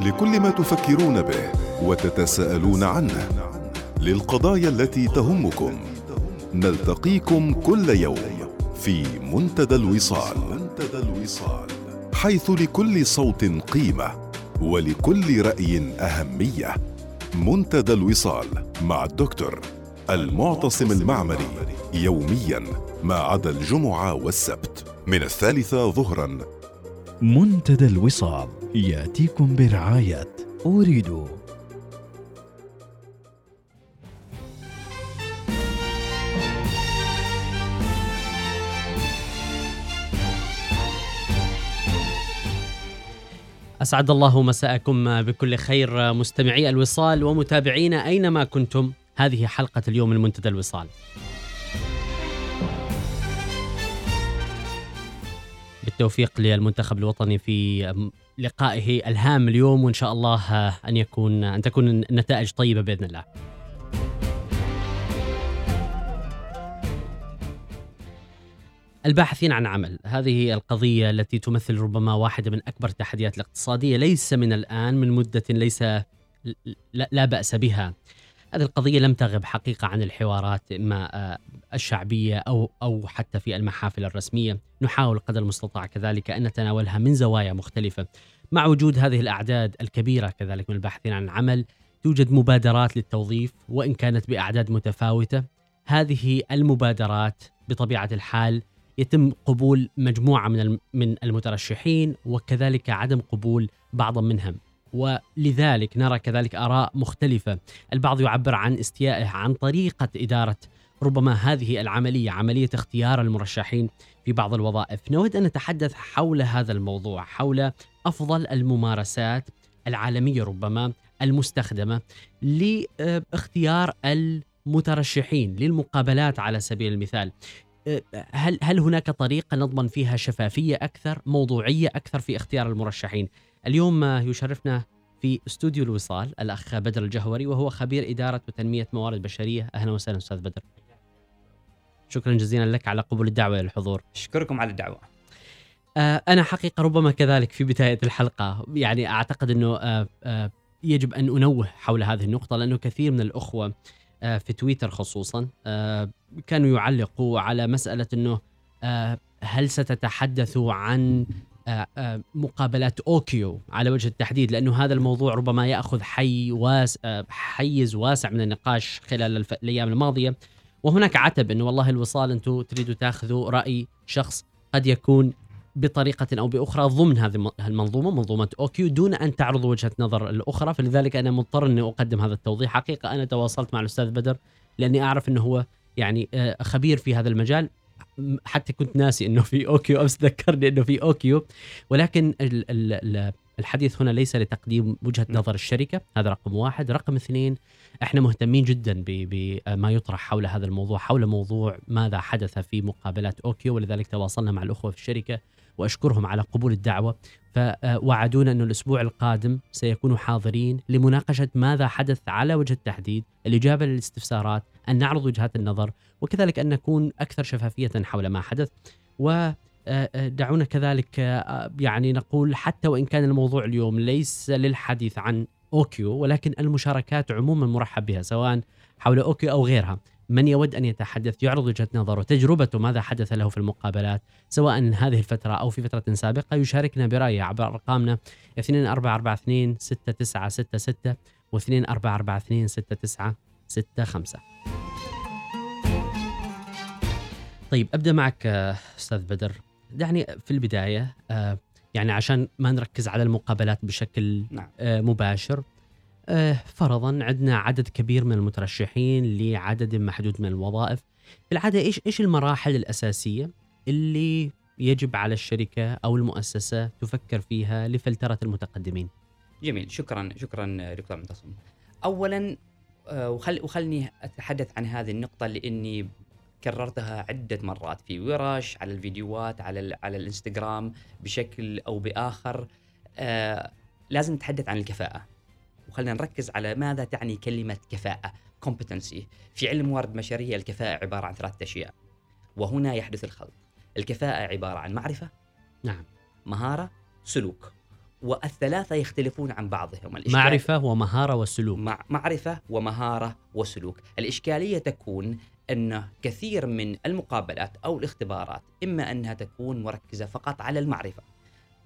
لكل ما تفكرون به وتتساءلون عنه. للقضايا التي تهمكم. نلتقيكم كل يوم في منتدى الوصال. حيث لكل صوت قيمة ولكل رأي أهمية. منتدى الوصال مع الدكتور المعتصم المعمري يوميا ما عدا الجمعة والسبت من الثالثة ظهرا. منتدى الوصال. يأتيكم برعاية. اريد أسعد الله مساءكم بكل خير مستمعي الوصال ومتابعينا أينما كنتم. هذه حلقة اليوم من منتدى الوصال. بالتوفيق للمنتخب الوطني في لقائه الهام اليوم وإن شاء الله أن يكون أن تكون النتائج طيبة بإذن الله. الباحثين عن عمل. هذه القضية التي تمثل ربما واحدة من أكبر التحديات الاقتصادية ليس من الآن من مدة ليس لا بأس بها. هذه القضية لم تغب حقيقة عن الحوارات إما الشعبية أو أو حتى في المحافل الرسمية. نحاول قدر المستطاع كذلك أن نتناولها من زوايا مختلفة. مع وجود هذه الأعداد الكبيرة كذلك من الباحثين عن العمل توجد مبادرات للتوظيف وإن كانت بأعداد متفاوتة هذه المبادرات بطبيعة الحال يتم قبول مجموعة من من المترشحين وكذلك عدم قبول بعض منهم. ولذلك نرى كذلك آراء مختلفة، البعض يعبر عن استيائه عن طريقة إدارة ربما هذه العملية، عملية اختيار المرشحين في بعض الوظائف، نود أن نتحدث حول هذا الموضوع، حول أفضل الممارسات العالمية ربما المستخدمة لاختيار المترشحين للمقابلات على سبيل المثال. هل هل هناك طريقة نضمن فيها شفافية أكثر، موضوعية أكثر في اختيار المرشحين؟ اليوم يشرفنا في استوديو الوصال الأخ بدر الجهوري وهو خبير إدارة وتنمية موارد بشرية، أهلا وسهلا أستاذ بدر. شكرا جزيلا لك على قبول الدعوة للحضور. أشكركم على الدعوة. آه أنا حقيقة ربما كذلك في بداية الحلقة يعني أعتقد إنه آه آه يجب أن أنوه حول هذه النقطة لأنه كثير من الأخوة في تويتر خصوصا كانوا يعلقوا على مسألة إنه هل ستتحدثوا عن مقابلات أوكيو على وجه التحديد لأنه هذا الموضوع ربما يأخذ حي واس آه حيز واسع من النقاش خلال الف... الأيام الماضية. وهناك عتب إنه والله الوصال أنتم تريدوا تاخذوا رأي شخص قد يكون بطريقة أو بأخرى ضمن هذه المنظومة منظومة أوكيو دون أن تعرضوا وجهة نظر الأخرى. فلذلك أنا مضطر أني أقدم هذا التوضيح. حقيقة أنا تواصلت مع الأستاذ بدر لأني أعرف أنه هو يعني خبير في هذا المجال. حتى كنت ناسي إنه في أوكيو امس ذكرني إنه في أوكيو. ولكن ال ال الحديث هنا ليس لتقديم وجهة نظر الشركة هذا رقم واحد. رقم اثنين إحنا مهتمين جدا بما يطرح حول هذا الموضوع حول موضوع ماذا حدث في مقابلات أوكيو. ولذلك تواصلنا مع الأخوة في الشركة وأشكرهم على قبول الدعوة. فوعدونا انه الأسبوع القادم سيكونوا حاضرين لمناقشة ماذا حدث على وجه التحديد، الإجابة للاستفسارات، أن نعرض وجهات النظر وكذلك أن نكون أكثر شفافية حول ما حدث. و دعونا كذلك يعني نقول حتى وإن كان الموضوع اليوم ليس للحديث عن أوكيو ولكن المشاركات عموما مرحب بها سواء حول أوكيو أو غيرها. من يود أن يتحدث يعرض وجهة نظره وتجربته ماذا حدث له في المقابلات سواء هذه الفترة أو في فترة سابقة يشاركنا برأيه عبر أرقامنا 2442 6966 و 2442 6965 طيب أبدأ معك أستاذ بدر. دعني في البداية يعني عشان ما نركز على المقابلات بشكل نعم. مباشر. فرضا عندنا عدد كبير من المترشحين لعدد محدود من الوظائف. في العادة إيش إيش المراحل الأساسية اللي يجب على الشركة أو المؤسسة تفكر فيها لفلترة المتقدمين؟ جميل شكرا شكرا دكتور معتصم اولا وخل وخلني أتحدث عن هذه النقطة لأني كررتها عدة مرات في ورش على الفيديوهات على على الإنستغرام بشكل أو بآخر. آه لازم نتحدث عن الكفاءة. وخلينا نركز على ماذا تعني كلمة كفاءة competency. في علم موارد بشريه الكفاءة عبارة عن ثلاثة أشياء. وهنا يحدث الخلط. الكفاءة عبارة عن معرفة نعم. مهارة سلوك. والثلاثة يختلفون عن بعضهم. الإشكال- معرفة ومهارة وسلوك. مع معرفة ومهارة وسلوك. الإشكالية تكون أن كثير من المقابلات أو الاختبارات إما أنها تكون مركزة فقط على المعرفة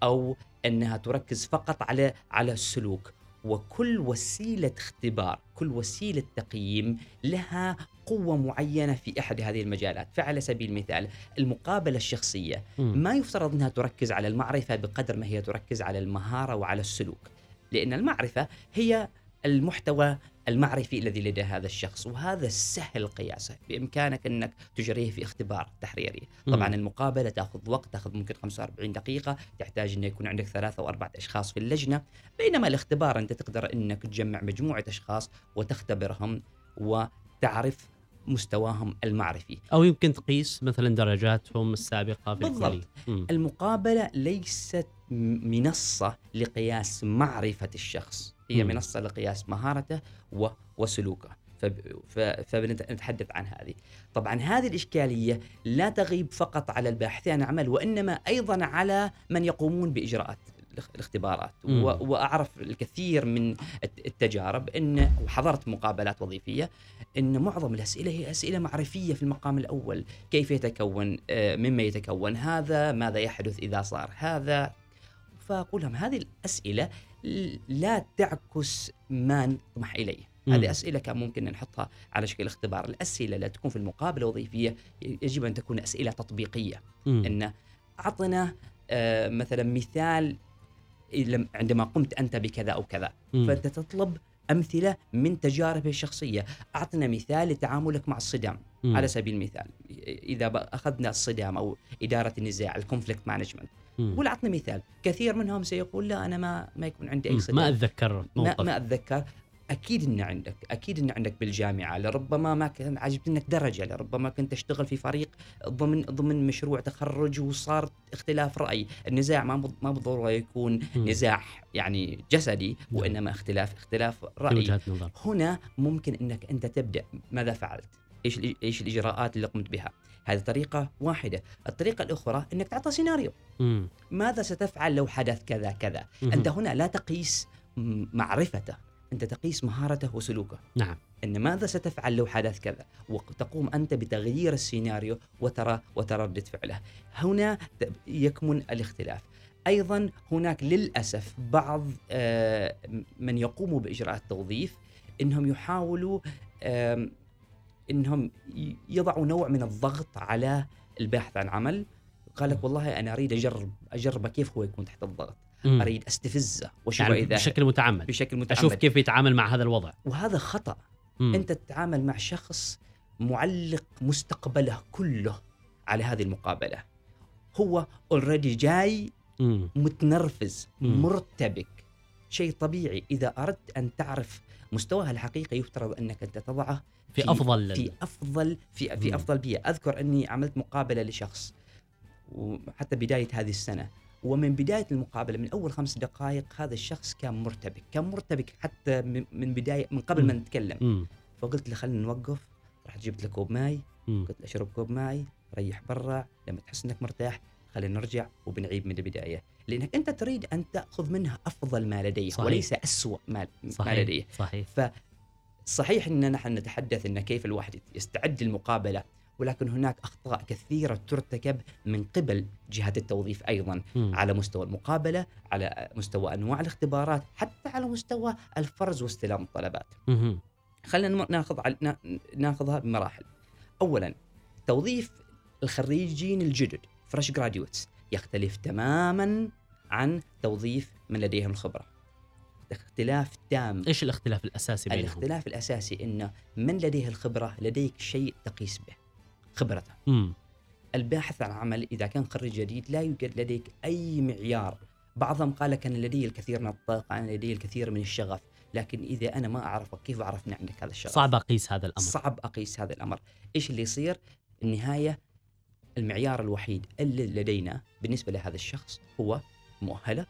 أو أنها تركز فقط على على السلوك. وكل وسيلة اختبار كل وسيلة تقييم لها قوة معينة في أحد هذه المجالات. فعلى سبيل المثال المقابلة الشخصية. ما يفترض أنها تركز على المعرفة بقدر ما هي تركز على المهارة وعلى السلوك. لأن المعرفة هي المحتوى المعرفي الذي لدى هذا الشخص وهذا سهل قياسه. بإمكانك أنك تجريه في اختبار تحريري. طبعا مم. المقابلة تأخذ وقت تأخذ ممكن 45 دقيقة. تحتاج أن يكون عندك ثلاثة أو أربعة أشخاص في اللجنة. بينما الاختبار أنت تقدر أنك تجمع مجموعة أشخاص وتختبرهم وتعرف مستواهم المعرفي. أو يمكن تقيس مثلا درجاتهم السابقة في بالضبط. المقابلة ليست م- منصة لقياس معرفة الشخص. هي مم. منصة لقياس مهارته و- وسلوكه. فبنتحدث عن هذه. طبعا هذه الإشكالية لا تغيب فقط على الباحثين عن عمل وإنما أيضا على من يقومون بإجراءات الاخ- الاختبارات. مم. و- وأعرف الكثير من الت- التجارب أن وحضرت مقابلات وظيفية أن معظم الأسئلة هي أسئلة معرفية في المقام الأول. كيف يتكون؟ آه، مما يتكون؟ هذا؟ ماذا يحدث إذا صار؟ هذا؟ فأقول لهم هذه الأسئلة ل- لا تعكس ما نطمح إليه مم. هذه أسئلة كان ممكن نحطها على شكل اختبار الأسئلة لا تكون في المقابلة الوظيفية يجب أن تكون أسئلة تطبيقية مم. أن أعطنا آه، مثلا مثال عندما قمت أنت بكذا أو كذا مم. فأنت تطلب أمثلة من تجاربه الشخصية أعطنا مثال لتعاملك مع الصدام مم. على سبيل المثال إذا ب- أخذنا الصدام أو إدارة النزاع ال conflict management. قول اعطني مثال. كثير منهم سيقول لا أنا ما ما يكون عندي اي. صدام ما أتذكر ما, موقف. ما أتذكر. أكيد إن عندك أكيد إن عندك بالجامعة. لربما ما كان عجبت إنك درجة. لربما كنت تشتغل في فريق ضمن ضمن مشروع تخرج وصار اختلاف رأي. النزاع ما ما بالضرورة يكون مم. نزاع يعني جسدي نعم. وإنما اختلاف اختلاف رأي. هنا ممكن إنك أنت تبدأ. ماذا فعلت؟ إيش إيش الإجراءات اللي قمت بها؟ هذه طريقة واحدة، الطريقة الأخرى إنك تعطى سيناريو، مم. ماذا ستفعل لو حدث كذا كذا؟ أنت هنا لا تقيس معرفته، أنت تقيس مهارته وسلوكه، نعم إن ماذا ستفعل لو حدث كذا؟ وتقوم أنت بتغيير السيناريو وترى وترى ردة فعله. هنا يكمن الاختلاف. أيضا هناك للأسف بعض آه، من يقوموا باجراء التوظيف إنهم يحاولوا إنهم يضعوا نوع من الضغط على الباحث عن عمل. قال لك والله أنا أريد أجرب اجربه كيف هو يكون تحت الضغط. مم. أريد أستفزه وشو يعني إذا بشكل متعمد. بشكل متعمد. أشوف كيف يتعامل مع هذا الوضع. وهذا خطأ. مم. أنت تتعامل مع شخص معلق مستقبله كله على هذه المقابلة. هو اوريدي جاي مم. متنرفز مم. مرتبك. شيء طبيعي. إذا أردت أن تعرف مستواه الحقيقي يفترض أنك أنت تضعه في في- أفضل في أفضل في في. أفضل بيئة أذكر أني عملت مقابلة لشخص وحتى بداية هذه السنة ومن بداية المقابلة من أول خمس دقائق هذا الشخص كان مرتبك كان مرتبك حتى من بدايه من قبل ما. نتكلم. فقلت له خلينا نوقف رحت جبت له كوب ماي. قلت له أشرب كوب ماي ريح برا لما تحس إنك مرتاح خلينا نرجع وبنعيد من البداية لأنك أنت تريد أن تأخذ منها أفضل ما لديه صحيح. وليس اسوء ما, ما صحيح لديه صحيح صحيح إن نحن نتحدث إن كيف الواحد يستعد للمقابلة ولكن هناك أخطاء كثيرة ترتكب من قبل جهه التوظيف أيضا مم. على مستوى المقابلة على مستوى أنواع الاختبارات حتى على مستوى الفرز واستلام الطلبات. خلينا ناخذ ناخذها بمراحل اولا توظيف الخريجين الجدد fresh graduates يختلف تماما عن توظيف من لديهم الخبره اختلاف تام. إيش الاختلاف الأساسي بينهم؟ الاختلاف الأساسي إنه من لديه الخبرة لديك شيء تقيس به. خبرته. مم. الباحث عن عمل إذا كان خريج جديد لا يوجد لديك أي معيار. بعضهم قال لك أنا لدي الكثير من الطاقة أنا لدي الكثير من الشغف لكن إذا أنا ما أعرفك كيف أعرف ان عندك هذا الشغف؟ صعب أقيس هذا الأمر. صعب أقيس هذا الأمر. إيش اللي يصير؟ النهاية المعيار الوحيد اللي لدينا بالنسبة لهذا الشخص هو مؤهلة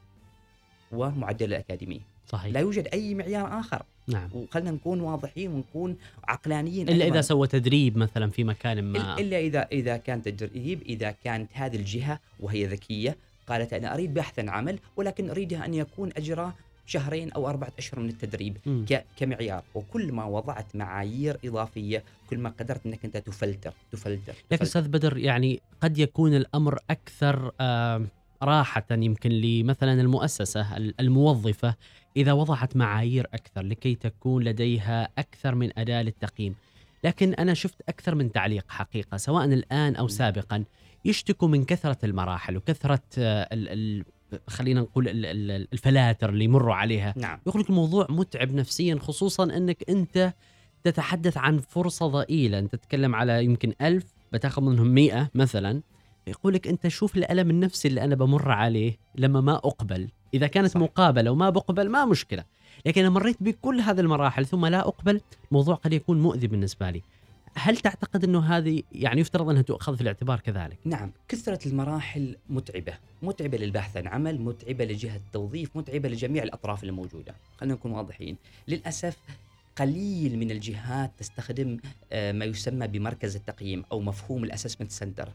ومعدل الاكاديمي صحيح. لا يوجد أي معيار آخر. نعم. وخلنا نكون واضحين ونكون عقلانيين إلا أيضاً. إذا سوى تدريب مثلا في مكان ما. إلا- إلا إذا إذا كان تدريب إذا كانت هذه الجهة وهي ذكية قالت أنا أريد بحثا عمل ولكن أريدها أن يكون اجراه شهرين أو أربعة أشهر من التدريب. ك- كمعيار وكل ما وضعت معايير إضافية كل ما قدرت إنك أنت تفلتر تفلتر, لكن. أستاذ بدر يعني قد يكون الأمر أكثر آه، راحة يمكن لمثلا المؤسسة ال- الموظفة إذا وضعت معايير أكثر لكي تكون لديها أكثر من أداة للتقييم. لكن أنا شفت أكثر من تعليق حقيقة سواء الآن أو سابقا يشتكوا من كثرة المراحل وكثرة آه، ال ال خلينا نقول ال- ال- الفلاتر اللي يمروا عليها. نعم. يقول لك الموضوع متعب نفسيا خصوصا إنك أنت تتحدث عن فرصة ضئيلة. أنت تتكلم على يمكن ألف بتاخذ منهم مئة مثلا. يقول لك أنت شوف الألم النفسي اللي أنا بمر عليه لما ما أقبل. إذا كانت. صح. مقابلة وما بقبل ما مشكلة. لكن أنا مريت بكل هذه المراحل ثم لا أقبل الموضوع قد يكون مؤذي بالنسبة لي. هل تعتقد إنه هذه يعني يفترض إنها تؤخذ في الاعتبار كذلك؟ نعم كثرة المراحل متعبة متعبة للبحث عن عمل متعبة لجهة التوظيف متعبة لجميع الأطراف الموجودة. خلينا نكون واضحين. للأسف قليل من الجهات تستخدم آه، ما يسمى بمركز التقييم أو مفهوم الأسسمنت سنتر.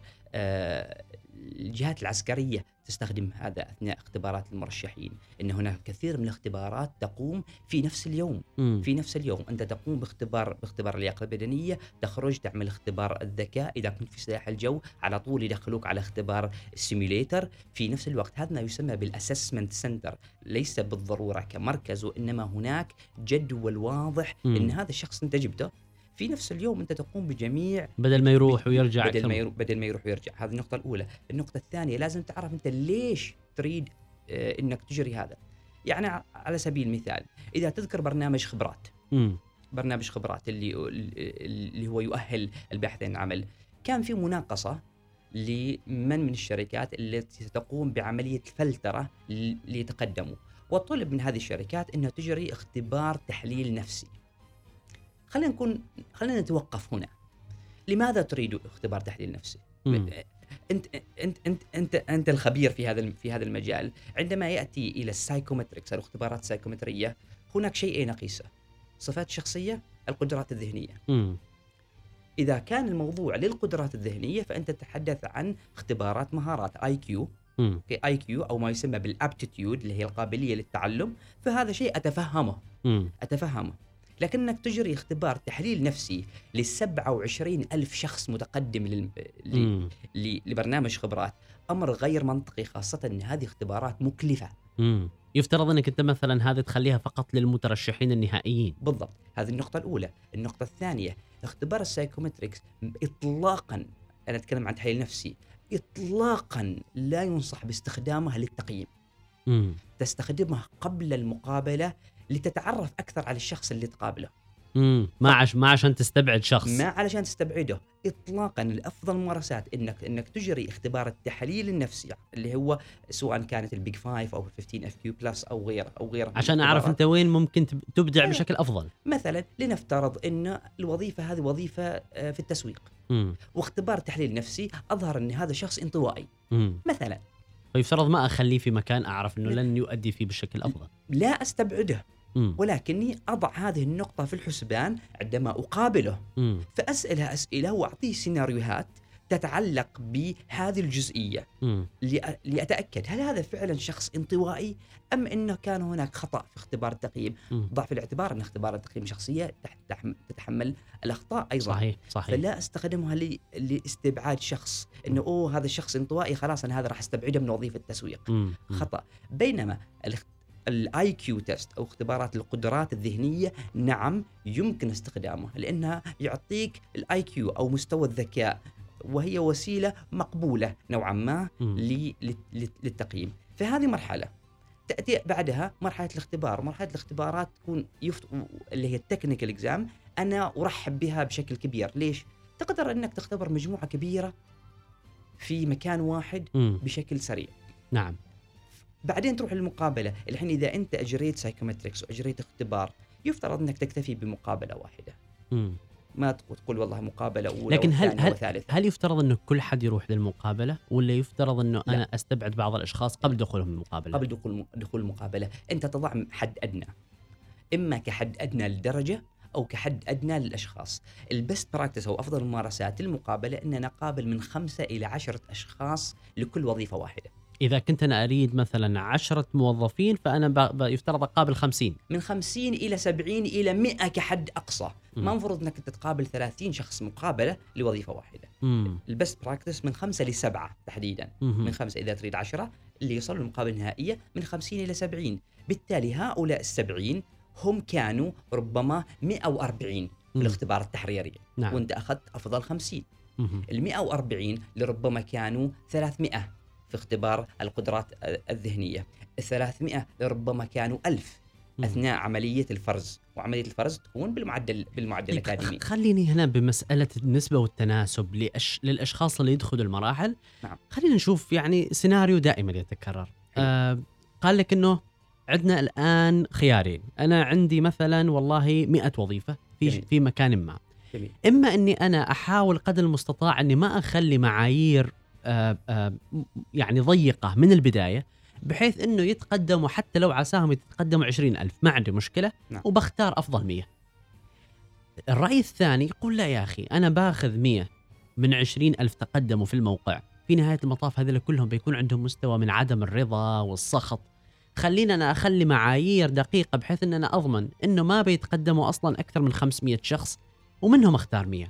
الجهات العسكرية تستخدم هذا أثناء اختبارات المرشحين. إن هناك كثير من الاختبارات تقوم في نفس اليوم. مم. في نفس اليوم. أنت تقوم باختبار باختبار اللياقة البدنية تخرج تعمل اختبار الذكاء. إذا كنت في سلاح الجو على طول يدخلوك على اختبار ال simulator في نفس الوقت هذا ما يسمى بال assessment center ليس بالضرورة كمركز وإنما هناك جدول واضح مم. إن هذا الشخص أنت جبته. في نفس اليوم أنت تقوم بجميع بدل ما يروح ويرجع بدل ما يروح بدل ما يروح ويرجع. هذه النقطة الأولى، النقطة الثانية لازم تعرف أنت ليش تريد آه، أنك تجري هذا. يعني على سبيل المثال إذا تذكر برنامج خبرات مم. برنامج خبرات اللي اللي هو يؤهل الباحث عن عمل. كان في مناقصة لمن من الشركات التي تقوم بعملية الفلترة ل- ليتقدموا. وطلب من هذه الشركات أنها تجري اختبار تحليل نفسي. خلينا نكون خلينا نتوقف هنا لماذا تريد اختبار تحليل نفسي؟ مم. انت انت انت انت أنت الخبير في هذا في هذا المجال عندما يأتي إلى ال psychometrics الاختبارات السايكومتريه هناك شيئين نقيسه صفات شخصية القدرات الذهنية مم. إذا كان الموضوع للقدرات الذهنية فأنت تتحدث عن اختبارات مهارات IQ. IQ أو ما يسمى بال aptitude اللي هي القابلية للتعلم فهذا شيء أتفهمه مم. أتفهمه لكنك تجري اختبار تحليل نفسي ل 27 ألف شخص متقدم لل... ل... ل- لبرنامج خبرات. أمر غير منطقي خاصة إن هذه اختبارات مكلفة. مم. يفترض إنك أنت مثلا هذه تخليها فقط للمترشحين النهائيين. بالضبط. هذه النقطة الأولى. النقطة الثانية اختبار السايكومتريكس اطلاقا أنا أتكلم عن تحليل نفسي اطلاقا لا ينصح باستخدامه للتقييم. مم. تستخدمه قبل المقابلة لتتعرف أكثر على الشخص اللي تقابله مم. ما عش ما عشان تستبعد شخص ما علشان تستبعده اطلاقا الأفضل ممارسات انك إنك تجري اختبار التحليل النفسي اللي هو سواء كانت ال Big Five أو 15 FQ Plus أو غيره أو غيره عشان أعرف. أنت وين ممكن تب- تبدع أيوة. بشكل أفضل مثلا لنفترض إن الوظيفة هذه وظيفة آه، في التسويق مم. واختبار تحليل نفسي أظهر إن هذا شخص انطوائي مم. مثلا فيفترض ما أخليه في مكان أعرف إنه لن يؤدي فيه بالشكل الافضل لا أستبعده مم. ولكني أضع هذه النقطة في الحسبان عندما أقابله مم. فاساله أسئلة وأعطيه سيناريوهات تتعلق بهذه الجزئية مم. لأ- لأتأكد هل هذا فعلا شخص انطوائي أم إنه كان هناك خطأ في اختبار التقييم مم. ضع في الاعتبار أن اختبار التقييم تحم- تتحمل الأخطاء أيضا صحيح صحيح فلا أستخدمها ل- لاستبعاد شخص إنه أوه هذا الشخص انطوائي خلاص أنا هذا راح أستبعده من وظيفة التسويق مم. خطأ بينما ال IQ test أو اختبارات القدرات الذهنية نعم يمكن استخدامه لأنها يعطيك ال IQ أو مستوى الذكاء وهي وسيلة مقبولة نوعا ما للتقييم. فهذه مرحلة تأتي بعدها مرحلة الاختبار. مرحلة الاختبارات تكون يفت... اللي هي ال technical exam أنا أرحب بها بشكل كبير. ليش؟ تقدر أنك تختبر مجموعة كبيرة في مكان واحد مم. بشكل سريع. نعم. بعدين تروح للمقابلة. الحين إذا أنت أجريت سايكومتريكس وأجريت اختبار يفترض إنك تكتفي بمقابلة واحدة. مم. ما تقول والله مقابلة أولى لكن هل- هل- وثالثة. هل يفترض إنه كل حد يروح للمقابلة؟ ولا يفترض إنه لا. أنا أستبعد بعض الأشخاص قبل دخولهم المقابلة؟ قبل دخول دخول المقابلة. أنت تضع حد أدنى. إما كحد أدنى للدرجه أو كحد أدنى للأشخاص. ال best practice أو أفضل الممارسات المقابله إننا نقابل من خمسة إلى عشرة أشخاص لكل وظيفة واحدة. إذا كنت أنا أريد مثلا عشرة موظفين. ب... يفترض أقابل 50 من 50 إلى 70 إلى 100 كحد أقصى. مم. ما المفروض إنك تتقابل 30 شخص مقابلة لوظيفة واحدة. امم ال best practice من خمسة لسبعة تحديدا. من خمسة إذا تريد عشرة اللي يصلوا المقابلة النهائية من خمسين إلى سبعين. بالتالي هؤلاء السبعين هم كانوا ربما 140 في الاختبار التحريري. نعم. وأنت أخذت أفضل 50 مهم. ال 140 لربما كانوا 300 في اختبار القدرات الذهنية ال 300 لربما كانوا 1000 مم. أثناء عملية الفرز وعملية الفرز تكون بالمعدل بالمعدل طيب الأكاديمي خليني هنا بمسألة النسبة والتناسب لأش... للأشخاص اللي يدخلوا المراحل نعم. خلينا نشوف يعني سيناريو دائما يتكرر. آه قال لك أنه عندنا الآن خيارين أنا عندي مثلا والله مئة وظيفة في, جميل. في مكان ما جميل إما أني أنا أحاول قدر المستطاع أني ما أخلي معايير يعني ضيقة من البداية بحيث أنه يتقدموا حتى لو عساهم يتقدموا عشرين ألف. ما عندي مشكلة نعم. وبختار أفضل مية. الرأي الثاني يقول لا يا أخي أنا باخذ مية من عشرين ألف تقدموا في الموقع. في نهاية المطاف هذول كلهم بيكون عندهم مستوى من عدم الرضا والسخط. خلينا أنا أخلي معايير دقيقة بحيث أن أنا أضمن أنه ما بيتقدموا أصلا أكثر من 500 شخص ومنهم أختار 100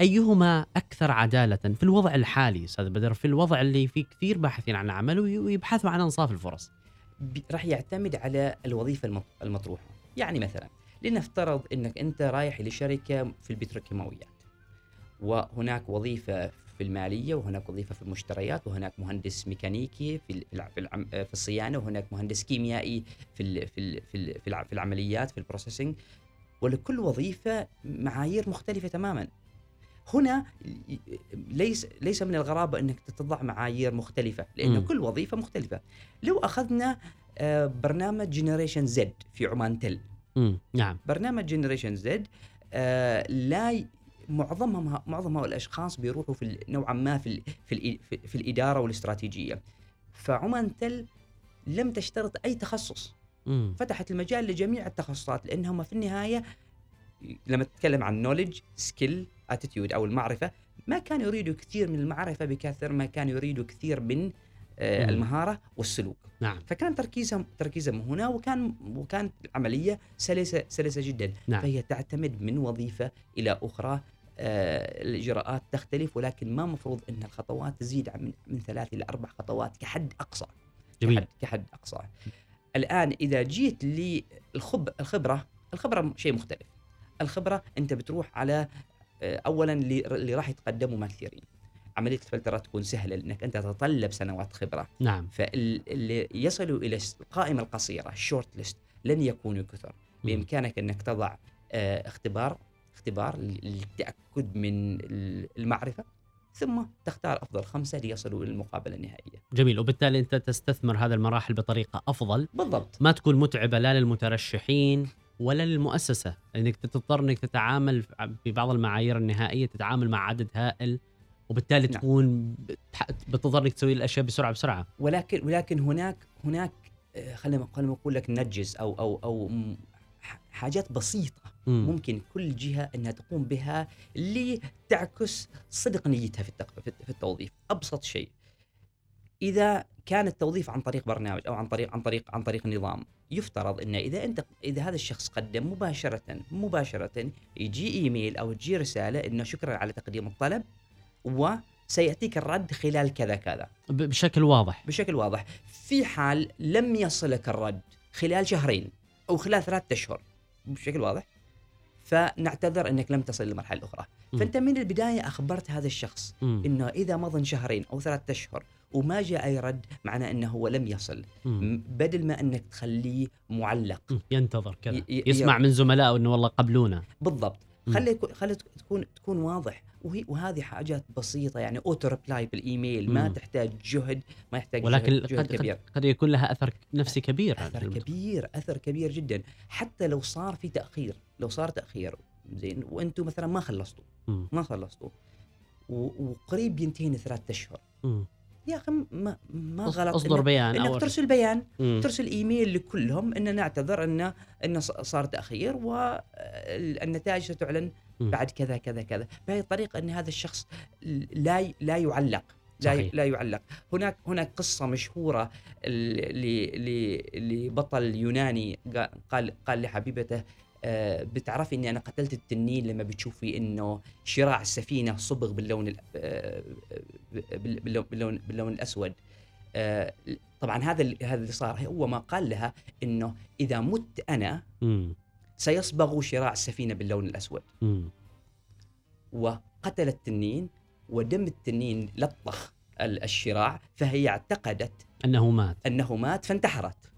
أيهما أكثر عدالة في الوضع الحالي أستاذ بدر في الوضع اللي فيه كثير باحثين عن عمل وي- ويبحثوا عن أنصاف الفرص؟ راح يعتمد على الوظيفة المط- المطروحة. يعني مثلا لنفترض إنك أنت رايح لشركة في البتروكيماويات وهناك وظيفة في المالية وهناك وظيفة في المشتريات وهناك مهندس ميكانيكي في في الصيانة وهناك مهندس كيميائي في في في, في العمليات في ال processing ولكل وظيفة معايير مختلفة تماما. هنا ليس ليس من الغرابة إنك تضع معايير مختلفة لأن مم. كل وظيفة مختلفة لو أخذنا آه، برنامج Generation Z في عمان تل. نعم برنامج Generation Z لا ي- معظمهم معظم هؤلاء الأشخاص بيروحوا في نوعا ما في في, في, الإدارة والاستراتيجية فعمان تل لم تشترط أي تخصص مم. فتحت المجال لجميع التخصصات لأنهم في النهاية لما تتكلم عن knowledge skill attitude أو المعرفة ما كانوا يريدوا كثير من المعرفة بكثر ما كانوا يريدوا كثير من آه،. المهارة والسلوك. نعم. فكان تركيزهم تركيزهم هنا وكان وكانت العملية سلسة سلسة جدا. نعم. فهي تعتمد من وظيفة إلى أخرى آه، الإجراءات تختلف ولكن ما مفروض إن الخطوات تزيد عن من, من ثلاث إلى أربع خطوات كحد أقصى. جميل. كحد, كحد أقصى. الآن إذا جيت للخب الخبرة الخبرة شيء مختلف. الخبرة أنت بتروح على اولا اللي راح يتقدموا ما كثيرين عمليه الفلتره تكون سهلة لأنك أنت تتطلب سنوات خبرة. نعم. فاللي يصلوا إلى القائمه القصيرة الشورت ليست لن يكونوا كثر بإمكانك أنك تضع آه، اختبار اختبار للتاكد من المعرفة ثم تختار أفضل خمسة ليصلوا إلى المقابلة النهائية. جميل. وبالتالي أنت تستثمر هذا المراحل بطريقة أفضل. بالضبط. ما تكون متعبة لا للمترشحين ولا للمؤسسة إنك تضطر إنك تتعامل في بعض المعايير النهائية تتعامل مع عدد هائل وبالتالي نعم. تكون بتضطر إنك تسوي الأشياء بسرعة بسرعة ولكن ولكن هناك هناك آه، خلينا خلينا نقول لك نجز أو أو أو حاجات بسيطة مم. ممكن كل جهة إنها تقوم بها لتعكس صدق نيتها في في التوظيف أبسط شيء إذا كان التوظيف عن طريق برنامج أو عن طريق عن طريق عن طريق نظام. يفترض إن إذا أنت إذا هذا الشخص قدم مباشرة مباشرة يجي إيميل أو تجي رسالة إنه شكرا على تقديم الطلب وسيأتيك الرد خلال كذا كذا. بشكل واضح. بشكل واضح. في حال لم يصلك الرد خلال شهرين أو خلال ثلاثة أشهر بشكل واضح فنعتذر إنك لم تصل للمرحله الاخرى مم. فأنت من البداية أخبرت هذا الشخص مم. إنه إذا مضى شهرين أو ثلاثة أشهر وما جاء اي رد معناه إنه هو لم يصل. مم. بدل ما إنك تخليه معلق. مم. ينتظر كذا. ي- ي- يسمع من زملائه إنه والله قبلونا. بالضبط. خلي خلي تك- تكون تكون واضح. وهي وهذه حاجات بسيطة يعني auto reply بالإيميل ما مم. تحتاج جهد ما يحتاج ولكن جهد, جهد قد, كبير. قد, قد يكون لها أثر نفسي كبير. أثر كبير أثر كبير جدا. حتى لو صار في تأخير لو صار تأخير زين وأنتم مثلا ما خلصتوا. ما خلصتوا. وقريب ينتهي ثلاثة أشهر. يا أخي ما ما غلط أصدر إنك- بيان إنك ترسل بيان مم. ترسل إيميل لكلهم ان نعتذر ان ان صار تاخير والنتائج ستعلن مم. بعد كذا كذا كذا بهذه الطريقة إن هذا الشخص لا لا يعلق لا صحيح. لا يعلق هناك هناك قصة مشهورة لبطل يوناني قا- قال قال لحبيبته آه، بتعرفي إني أنا قتلت التنين لما بتشوفي إنه شراع السفينة صبغ باللون ال- آه، بال- باللون باللون, الأسود. آه، طبعا هذا هذا اللي صار. هو ما قال لها إنه إذا مت أنا. سيصبغ شراع السفينة باللون الأسود. وقتل التنين ودم التنين لطخ ال- الشراع فهي اعتقدت أنه مات. أنه مات فانتحرت.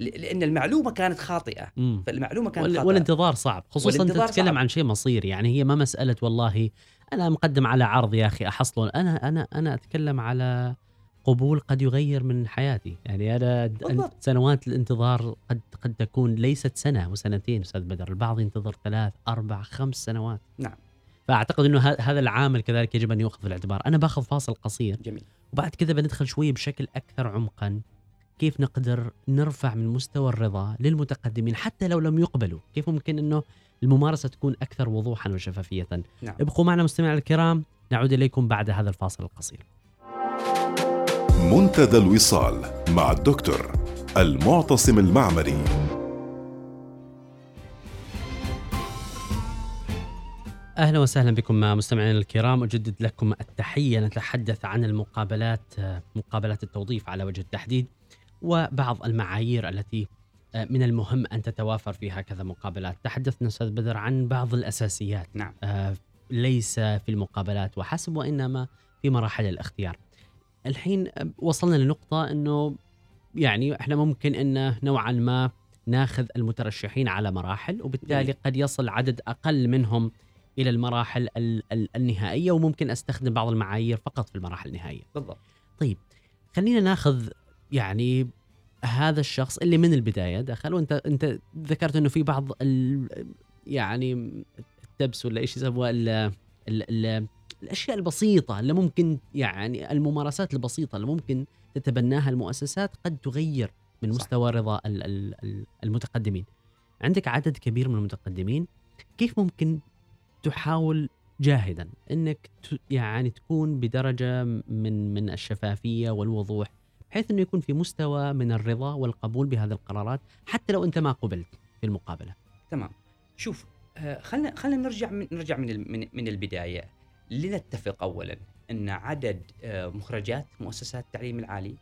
لأن المعلومة كانت خاطئة. مم. فالمعلومة كانت وال- خاطئة. والانتظار صعب خصوصا أنت تتكلم صعب. عن شيء مصيري يعني هي ما مسألة والله أنا مقدم على عرض يا أخي أحصله. أنا أنا أنا أتكلم على قبول قد يغير من حياتي. يعني أنا بالضبط. سنوات الانتظار قد قد تكون ليست سنة وسنتين أستاذ بدر. البعض ينتظر ثلاث أربع خمس سنوات. نعم. فأعتقد إنه هذا العامل كذلك يجب أن يؤخذ في الاعتبار. أنا باخذ فاصل قصير. جميل. وبعد كذا بندخل شوي بشكل أكثر عمقا. كيف نقدر نرفع من مستوى الرضا للمتقدمين حتى لو لم يقبلوا؟ كيف ممكن إنه الممارسة تكون أكثر وضوحا وشفافية؟ نعم. ابقوا معنا مستمعينا الكرام نعود إليكم بعد هذا الفاصل القصير. منتدى الوصال مع الدكتور المعتصم المعمري. أهلا وسهلا بكم مستمعينا الكرام أجدد لكم التحية نتحدث عن المقابلات مقابلات التوظيف على وجه التحديد. وبعض المعايير التي آه، من المهم أن تتوافر في هكذا مقابلات تحدثنا أستاذ بدر عن بعض الأساسيات نعم آه، ليس في المقابلات وحسب وإنما في مراحل الاختيار. الحين آه، وصلنا لنقطة إنه يعني إحنا ممكن انه نوعا ما ناخذ المترشحين على مراحل وبالتالي. قد يصل عدد أقل منهم إلى المراحل ال- ال- النهائية وممكن أستخدم بعض المعايير فقط في المراحل النهائية. بالضبط خلينا ناخذ يعني هذا الشخص اللي من البداية دخل وانت أنت ذكرت إنه في بعض ال يعني التبس ولا إيش يسموها ال ال ال الأشياء البسيطة اللي ممكن يعني الممارسات البسيطة اللي ممكن تتبناها المؤسسات قد تغير من صح. مستوى رضا ال- ال- ال- المتقدمين. عندك عدد كبير من المتقدمين كيف ممكن تحاول جاهدا إنك يعني تكون بدرجة من من الشفافية والوضوح بحيث إنه يكون في مستوى من الرضا والقبول بهذه القرارات حتى لو أنت ما قبلت في المقابلة. تمام. شوف آه، خلينا خلينا نرجع من نرجع من من, من البداية. لنتفق اولا أن عدد آه، مخرجات مؤسسات التعليم العالي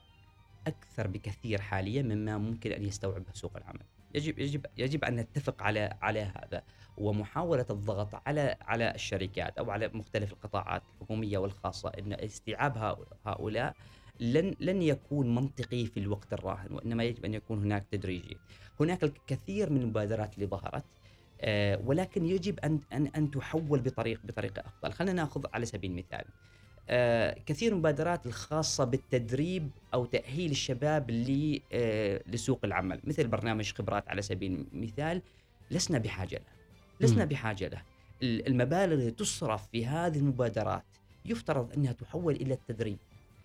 أكثر بكثير حاليا مما ممكن أن يستوعبه سوق العمل. يجب يجب يجب أن نتفق على على هذا. ومحاولة الضغط على على الشركات أو على مختلف القطاعات الحكومية والخاصة إن استيعاب هؤلاء لن لن يكون منطقي في الوقت الراهن وإنما يجب أن يكون هناك تدريجي. هناك الكثير من المبادرات اللي ظهرت آه، ولكن يجب أن أن أن تحول بطريق بطريقة أفضل، خلينا نأخذ على سبيل المثال. آه، كثير من المبادرات الخاصة بالتدريب أو تأهيل الشباب آه، لسوق العمل، مثل برنامج خبرات على سبيل المثال لسنا بحاجة له. لسنا. بحاجة له. ال- المبالغ اللي تصرف في هذه المبادرات يفترض أنها تحول إلى التدريب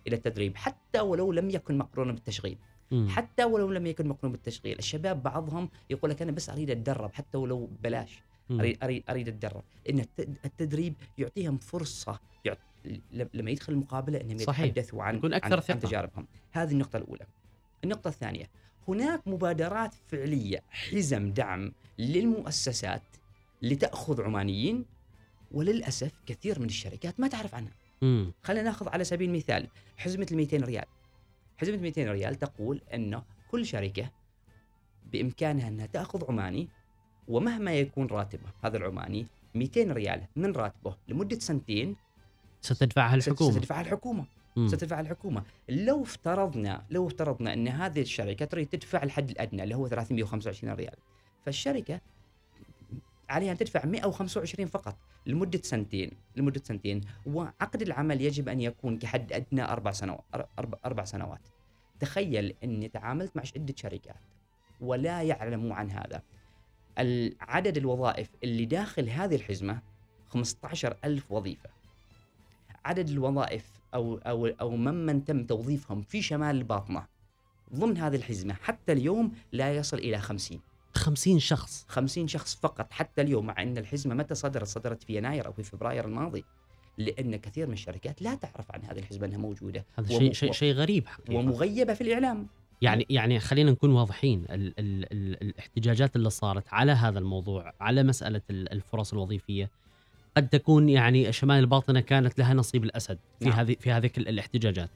إلى التدريب حتى ولو لم يكن مقرونا بالتشغيل مم. حتى ولو لم يكن مقرون بالتشغيل الشباب بعضهم يقول لك أنا بس أريد أتدرب حتى ولو بلاش. اريد اريد, أريد أتدرب الت- التدريب يعطيهم فرصة يعط... لما يدخل المقابلة إنهم. يتحدثوا عن يكون أكثر عن, عن. تجاربهم هذه النقطة الأولى النقطة الثانية هناك مبادرات فعلية حزم دعم للمؤسسات لتأخذ عمانيين وللأسف كثير من الشركات ما تعرف عنها مم. خلينا ناخذ على سبيل المثال حزمة ال 200 ريال حزمة 200 ريال تقول انه كل شركة بإمكانها أنها تأخذ عماني ومهما يكون راتبه هذا العماني 200 ريال من راتبه لمدة سنتين ستدفعها الحكومة. ستدفعها الحكومة مم. ستدفع الحكومة لو افترضنا لو افترضنا أن هذه الشركة تريد تدفع الحد الأدنى اللي هو 325 ريال فالشركة عليها أن تدفع 125 فقط لمدة سنتين لمدة سنتين. وعقد العمل يجب أن يكون كحد أدنى أربع سنوات أربع, سنوات. تخيل إني تعاملت مع عده شركات ولا يعلموا عن هذا. عدد الوظائف اللي داخل هذه الحزمة 15 ألف وظيفة. عدد الوظائف أو أو أو ممن تم توظيفهم في شمال الباطنه ضمن هذه الحزمة حتى اليوم لا يصل إلى 50 50 شخص 50 شخص فقط حتى اليوم مع إن الحزمة متى صدرت؟ صدرت في يناير أو في فبراير الماضي. لأن كثير من الشركات لا تعرف عن هذه الحسبه إنها موجودة هذا شيء شيء شيء غريب حقيقة. ومغيبة في الإعلام يعني يعني خلينا نكون واضحين ال ال ال الاحتجاجات اللي صارت على هذا الموضوع على مسألة ال- الفرص الوظيفية قد تكون يعني شمال الباطنه كانت لها نصيب الأسد في نعم. هذه في هذه ال- الاحتجاجات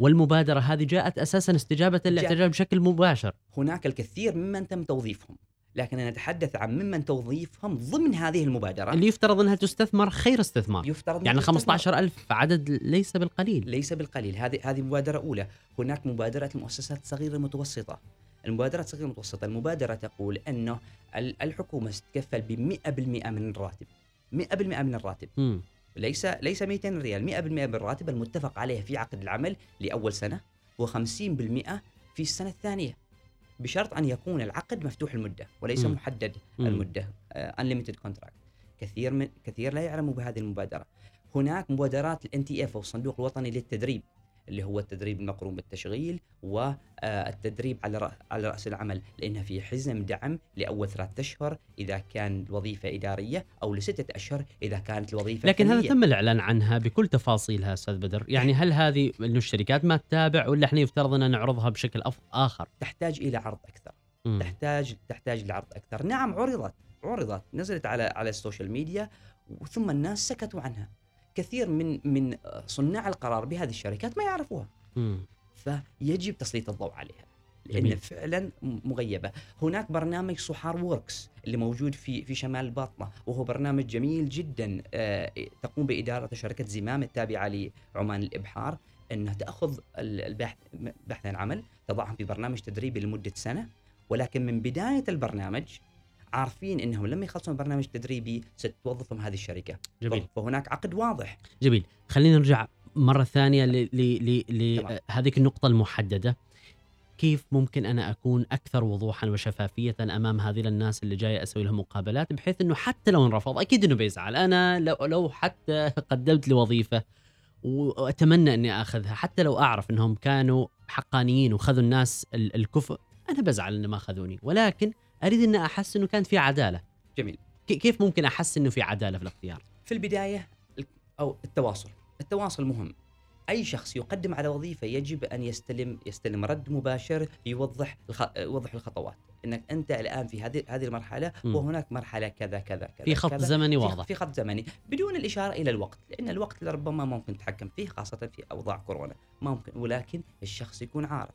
والمبادرة هذه جاءت أساسا استجابة للاحتجاج بشكل مباشر. هناك الكثير ممن تم توظيفهم لكن أنا أتحدث عن ممن توظيفهم ضمن هذه المبادرة. اللي يفترض أنها تستثمر خير استثمار. يفترض يعني أن تستثمر. 15000 عدد ليس بالقليل. ليس بالقليل. هذه هذه مبادرة أولى. هناك مبادرة المؤسسات الصغيره المتوسطه المبادرات الصغيره المتوسطه المبادرة تقول أنه ال- الحكومة ستتكفل ب 100% من الراتب. 100% من الراتب. مم. ليس ليس 200 ريال 100% من الراتب المتفق عليه في عقد العمل لأول سنة و50% في السنة الثانية بشرط أن يكون العقد مفتوح المدة وليس مم. محدد مم. المدة unlimited contract كثير من كثير لا يعلموا بهذه المبادرة هناك مبادرات ال NTF أو الصندوق الوطني للتدريب اللي هو التدريب المقرون بالتشغيل والتدريب على رأ- على رأس العمل لأنها في حزم دعم لأول ثلاثة أشهر إذا كان الوظيفة إدارية أو لستة أشهر إذا كانت الوظيفة لكن هذا. تم الإعلان عنها بكل تفاصيلها أستاذ بدر. يعني هل هذه إنه الشركات ما تتابع ولا إحنا يفترض أن نعرضها بشكل آخر؟ تحتاج إلى عرض أكثر. مم. تحتاج تحتاج لعرض أكثر. نعم عرضت عرضت. نزلت على على ال social media ثم الناس سكتوا عنها. كثير من من صناع القرار بهذه الشركات ما يعرفوها مم. فيجب تسليط الضوء عليها لأن جميل. فعلا مغيبة هناك برنامج صحار Works اللي موجود في في شمال الباطنه وهو برنامج جميل جدا آه، تقوم بادارته شركة زمام التابعة لعمان الإبحار انها تأخذ ال- البحث بحث عن عمل تضعهم في برنامج تدريبي لمدة سنة ولكن من بداية البرنامج عارفين إنهم لما يخلصون البرنامج التدريبي ستوظفهم هذه الشركة. جميل. فهناك عقد واضح. جميل. خلينا نرجع مرة ثانية. لهذه النقطة المحددة. كيف ممكن أنا أكون أكثر وضوحا وشفافية أمام هذه الناس اللي جاي أسوي لهم مقابلات بحيث إنه حتى لو انرفض أكيد إنه بيزعل. أنا لو لو حتى قدمت لي وظيفه وأتمنى إني أخذها حتى لو أعرف إنهم كانوا حقانيين وخذوا الناس ال- الكفء أنا بزعل ان ما أخذوني. ولكن أريد ان أحس إنه كانت في عدالة. جميل. كيف ممكن أحس إنه في عدالة في الاختيار؟ في البداية ال- أو التواصل. التواصل مهم. أي شخص يقدم على وظيفة يجب أن يستلم يستلم رد مباشر يوضح الخ... يوضح الخطوات. إنك أنت الآن في هذه هذه المرحلة. وهناك مرحلة كذا كذا كذا في خط كذا. زمني واضح. في خط زمني. بدون الإشارة إلى الوقت. لأن الوقت ربما ما ممكن تتحكم فيه خاصة في أوضاع كورونا. ممكن. ولكن الشخص يكون عارف.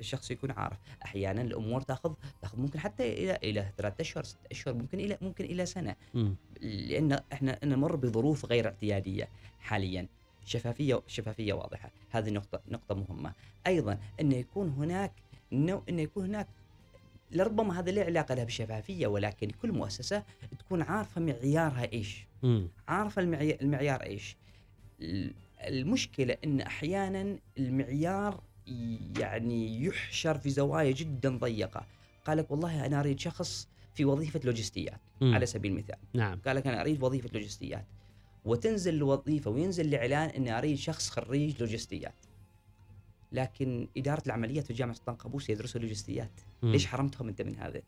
الشخص, يكون عارف. أحيانا الأمور تاخذ تأخذ ممكن حتى إلى إلى ثلاثة أشهر ست أشهر ممكن إلى ممكن إلى سنة. لأن إحنا نمر بظروف غير اعتيادية حاليا. شفافية شفافية واضحة. هذه نقطه نقطة مهمة. أيضا إن يكون هناك نوع إن يكون هناك لربما هذا لا علاقة لها بالشفافيه ولكن كل مؤسسة تكون عارفة معيارها إيش. عارفة المعيار, المعيار إيش. ال- المشكلة إن أحيانا المعيار يعني يحشر في زوايا جدا ضيقة. قال لك والله أنا أريد شخص في وظيفة لوجستيات. على سبيل المثال. نعم. قال لك أنا أريد وظيفة لوجستيات. وتنزل الوظيفة وينزل الاعلان أني أريد شخص خريج لوجستيات. لكن إدارة العمليات في جامعه سلطان قابوس يدرسوا لوجستيات مم. ليش حرمتهم أنت من هذا؟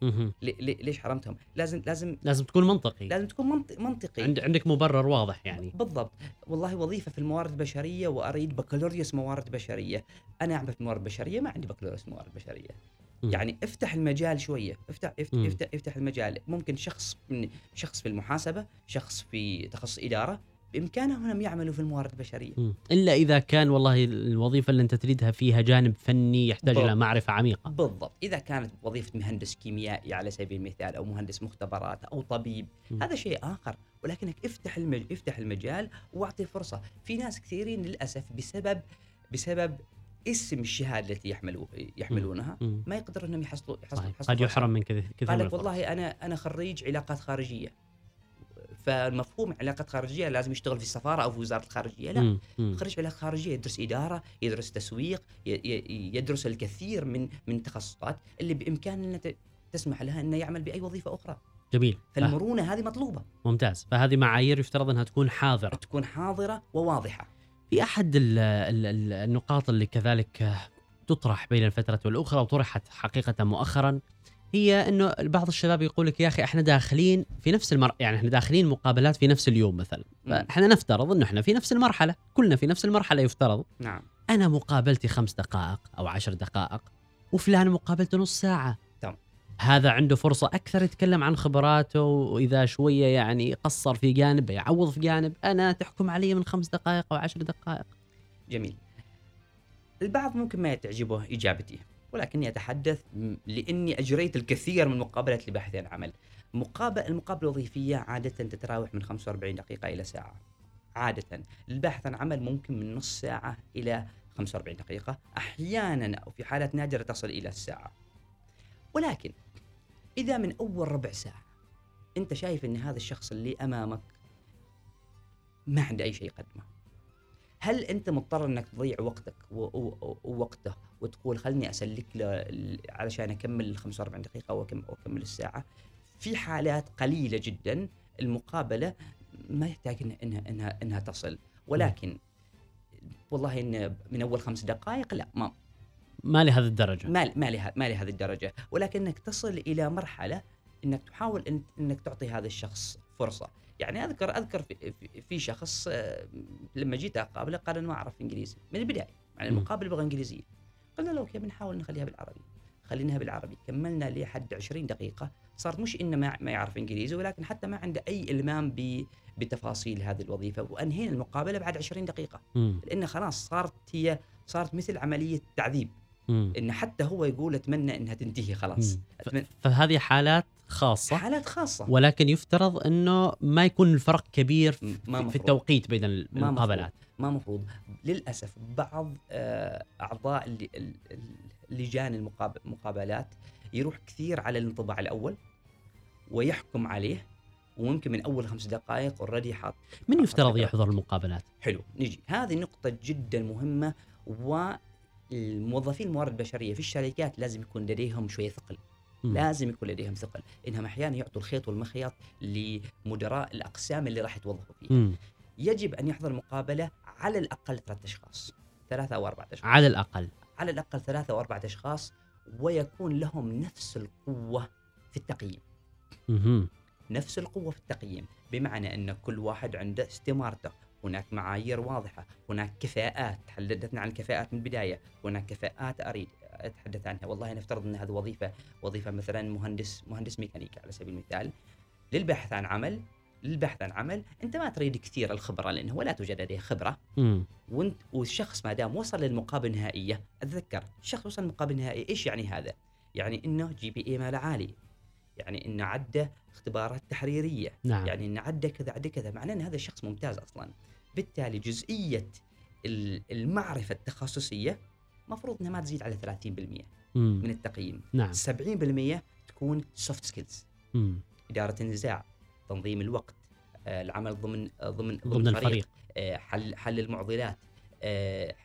ليش حرمتهم؟ لازم لازم لازم تكون منطقي. لازم تكون منطق منطقي. عند عندك مبرر واضح يعني. بالضبط. والله وظيفة في الموارد البشرية وأريد بكالوريوس موارد بشرية. أنا أعمل في الموارد البشريه ما عندي بكالوريوس موارد بشرية. مم. يعني افتح المجال شوية. افتح افتح. افتح, افتح المجال. ممكن شخص من شخص في المحاسبة شخص في تخصص إدارة بامكانهم انهم يعملوا في الموارد البشرية. إلا إذا كان والله الوظيفة اللي أنت تريدها فيها جانب فني يحتاج بالضبط. إلى معرفة عميقة بالضبط إذا كانت وظيفة مهندس كيميائي على سبيل المثال أو مهندس مختبرات أو طبيب مم. هذا شيء آخر ولكنك افتح المج... افتح المجال واعطي فرصة في ناس كثيرين للأسف بسبب بسبب اسم الشهادة التي يحملوا يحملونها. ما يقدرون إنهم يحصلوا يحصلوا. يحصلوا قد يحرم من كذا كثير قال لك. والله أنا أنا خريج علاقات خارجية فالمفهوم علاقات خارجية لازم يشتغل في السفاره أو في وزارة الخارجية لا. خريج علاقات خارجية يدرس إدارة يدرس تسويق يدرس الكثير من من التخصصات اللي بامكان انه ت- تسمح لها انه يعمل بأي وظيفة أخرى. جميل. فالمرونة هذه مطلوبة. ممتاز. فهذه معايير يفترض أنها تكون حاضرة. تكون حاضرة وواضحة. في أحد ال ال ال النقاط اللي كذلك تطرح بين الفترة والأخرى وطرحت حقيقة مؤخرا هي إنه بعض الشباب يقول لك يا أخي إحنا داخلين في نفس المر يعني إحنا داخلين مقابلات في نفس اليوم مثلا. فإحنا نفترض إنه إحنا في نفس المرحلة كلنا في نفس المرحلة يفترض. نعم. أنا مقابلتي خمس دقائق أو عشر دقائق وفلان مقابلته نص ساعة. تمام. هذا عنده فرصة أكثر يتكلم عن خبراته وإذا شوية يعني قصر في جانب يعوض في جانب. أنا تحكم علي من خمس دقائق أو عشر دقائق. جميل. البعض ممكن ما تعجبه إجابتي. ولكني أتحدث م- لأني أجريت الكثير من مقابلات عن عمل. مقابل المقابلة الوظيفية عادة تتراوح من 45 دقيقة إلى ساعة. عادة. الباحث عن عمل ممكن من نص ساعة إلى 45 دقيقة. أحيانا أو في حالات نادرة تصل إلى الساعة. ولكن إذا من أول ربع ساعة أنت شايف إن هذا الشخص اللي أمامك ما عنده أي شيء يقدمه. هل أنت مضطر إنك تضيع وقتك ووقته وتقول خلني أسلك له علشان أكمل ال 45 دقيقة أو أكم- أو اكمل الساعة؟ في حالات قليلة جدا المقابلة ما يحتاج انها انها انها تصل. ولكن والله إن من أول خمس دقائق لا ما ما لهذه الدرجة. ما ما لها ما لهذه الدرجة. ولكنك تصل إلى مرحلة إنك تحاول إن إنك تعطي هذا الشخص فرصة. يعني اذكر أذكر في, في, في شخص آه، لما جيت أقابله قال أنا ما أعرف إنجليزي من البداية يعني. المقابله بلغه إنجليزية. قلنا له أوكي بنحاول نخليها بالعربي. خليناها بالعربي. كملنا لحد 20 دقيقة. صارت مش إنه ما يعرف إنجليزي ولكن حتى ما عنده أي إلمام ب بتفاصيل هذه الوظيفة. وأنهينا المقابلة بعد 20 دقيقة. مم. لأن خلاص صارت هي صارت مثل عملية تعذيب. مم. ان حتى هو يقول أتمنى إنها تنتهي خلاص. أتمنى. فهذه حالات خاصة. حالات خاصة. ولكن يفترض إنه ما يكون الفرق كبير في, ما في. التوقيت بين المقابلات. ما مفروض. للأسف بعض آه، أعضاء اللي- لجان المقاب- المقابلات يروح كثير على الانطباع الأول ويحكم عليه وممكن من أول خمس دقائق اوريدي حاط من يفترض. يحضر المقابلات؟ حلو. نجي. هذه نقطة جدا مهمة والموظفين الموارد البشرية في الشركات لازم يكون لديهم شوية ثقل. مم. لازم يكون لديهم ثقل. إنهم أحيانا يعطوا الخيط والمخيط لمدراء الأقسام اللي راح يتوظفوا فيها. مم. يجب أن يحضر مقابلة على الأقل ثلاثة أشخاص. ثلاثة أو أربعة أشخاص. على الأقل. على الأقل ثلاثة أو أربعة أشخاص ويكون لهم نفس القوة في التقييم. مهم. نفس القوة في التقييم. بمعنى أن كل واحد عنده استمارته. هناك معايير واضحة هناك كفاءات تحدثنا عن الكفاءات من البداية هناك كفاءات أريد أتحدث عنها. والله نفترض أن هذه وظيفة وظيفة مثلا مهندس مهندس ميكانيكا على سبيل المثال. للبحث عن عمل للبحث عن عمل أنت ما تريد كثير الخبرة لأنه ولا توجد لديه خبرة. مم. وأنت والشخص ما دام وصل للمقابله النهائية أتذكر الشخص وصل للمقابله النهائية إيش يعني هذا؟ يعني إنه جي بي اي ماله عالي. يعني إنه عدى اختبارات تحريريه نعم. يعني إنه عدى كذا عدى كذا. معناه إن هذا الشخص ممتاز أصلا. بالتالي جزئية ال- المعرفة التخصصية مفروض إنها ما تزيد على 30% مم. من التقييم نعم 70% تكون soft skills مم. إدارة النزاع تنظيم الوقت آه، العمل ضمن آه، ضمن ضمن الفريق آه، حل حل المعضلات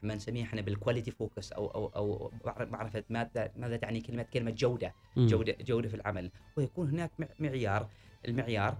ما نسميه إحنا بال quality focus أو أو أو معر- معرفة ماذا ماذا تعني كلمة كلمة جودة مم. جودة جودة في العمل ويكون هناك مع- معيار المعيار